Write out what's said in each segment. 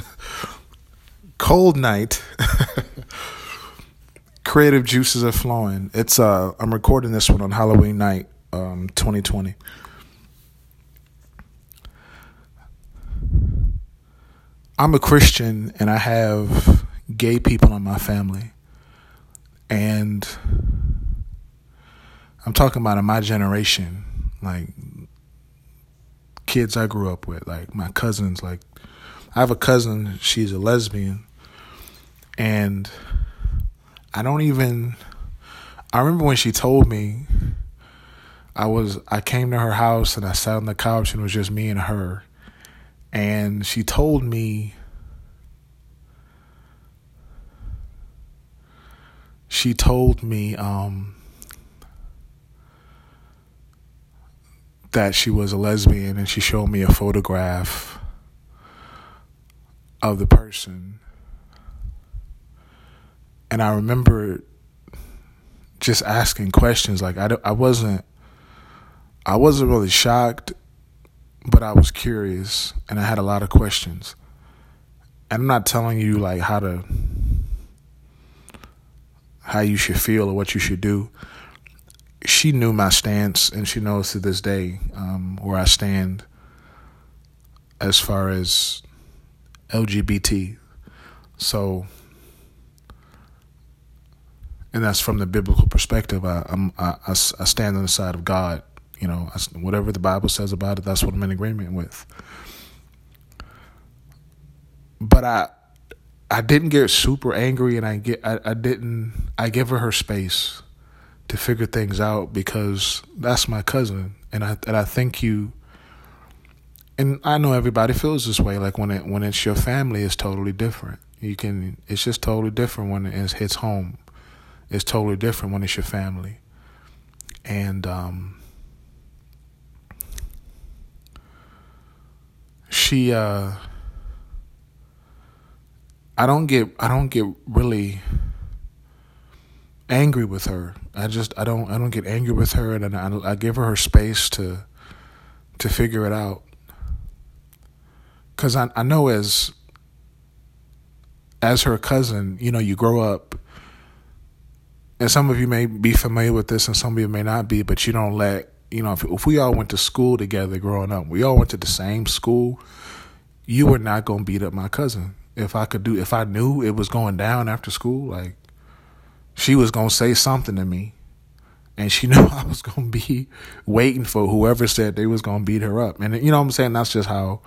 Cold night. Creative juices are flowing. It's uh I'm recording this one on Halloween night, um 2020. I'm a Christian and I have gay people in my family. And I'm talking about in my generation, like kids I grew up with, like my cousins, like I have a cousin, she's a lesbian, and I don't even I remember when she told me I was I came to her house and I sat on the couch and it was just me and her. And she told me she told me um, that she was a lesbian and she showed me a photograph of the person. And I remember just asking questions like I, I wasn't I wasn't really shocked but I was curious and I had a lot of questions. And I'm not telling you like how to how you should feel or what you should do. She knew my stance, and she knows to this day um, where I stand as far as LGBT. So, and that's from the biblical perspective. I, I'm, I, I stand on the side of God. You know, whatever the Bible says about it, that's what I'm in agreement with. But I, I didn't get super angry, and I get I, I didn't I give her her space to figure things out because that's my cousin, and I and I think you. And I know everybody feels this way. Like when it when it's your family, it's totally different. You can it's just totally different when it hits home. It's totally different when it's your family, and um, she uh I don't get I don't get really angry with her. I just I don't I don't get angry with her, and I, I give her her space to to figure it out. Cause I I know as as her cousin, you know, you grow up, and some of you may be familiar with this, and some of you may not be, but you don't let you know if if we all went to school together growing up, we all went to the same school. You were not gonna beat up my cousin if I could do if I knew it was going down after school, like she was gonna say something to me. And she knew I was gonna be waiting for whoever said they was gonna beat her up. And you know what I'm saying? That's just how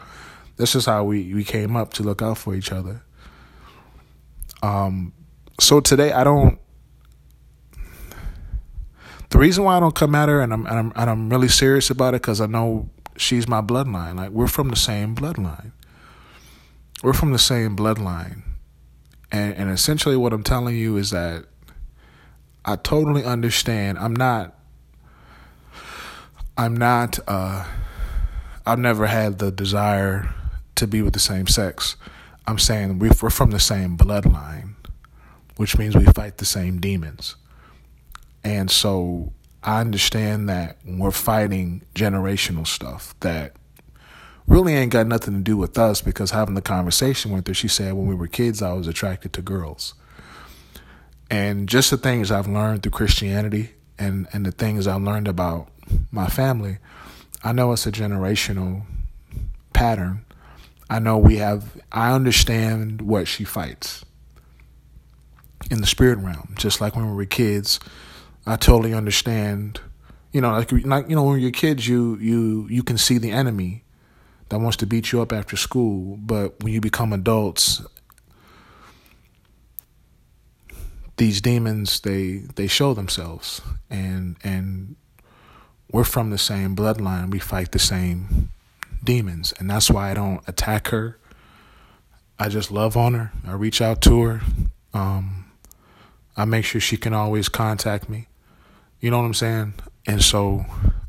that's just how we, we came up to look out for each other. Um so today I don't the reason why I don't come at her and I'm and I'm, and I'm really serious about it because I know she's my bloodline. Like we're from the same bloodline we're from the same bloodline. And and essentially what I'm telling you is that I totally understand. I'm not I'm not uh I've never had the desire to be with the same sex. I'm saying we're from the same bloodline, which means we fight the same demons. And so I understand that we're fighting generational stuff that really ain't got nothing to do with us because having the conversation with her, she said, when we were kids, I was attracted to girls. And just the things I've learned through Christianity and, and the things I've learned about my family, I know it's a generational pattern. I know we have, I understand what she fights in the spirit realm. Just like when we were kids, I totally understand. You know, like, like you know, when you're kids, you you you can see the enemy that wants to beat you up after school, but when you become adults, these demons they they show themselves and and we're from the same bloodline. We fight the same demons, and that's why I don't attack her. I just love on her. I reach out to her. Um, I make sure she can always contact me. You know what I'm saying? And so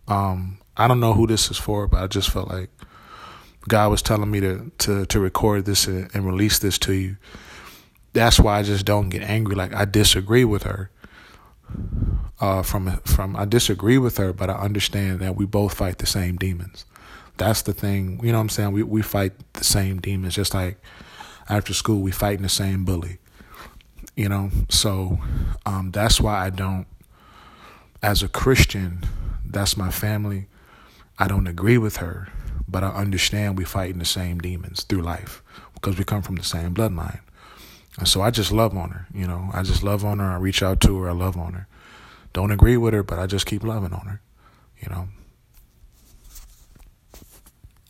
um, I don't know who this is for, but I just felt like God was telling me to to to record this and, and release this to you. That's why I just don't get angry. Like I disagree with her. Uh, from from I disagree with her, but I understand that we both fight the same demons. That's the thing. You know what I'm saying? We we fight the same demons. Just like after school we fighting the same bully. You know, so um, that's why I don't. As a Christian, that's my family. I don't agree with her, but I understand we fighting the same demons through life because we come from the same bloodline. And so I just love on her, you know. I just love on her. I reach out to her. I love on her. Don't agree with her, but I just keep loving on her, you know.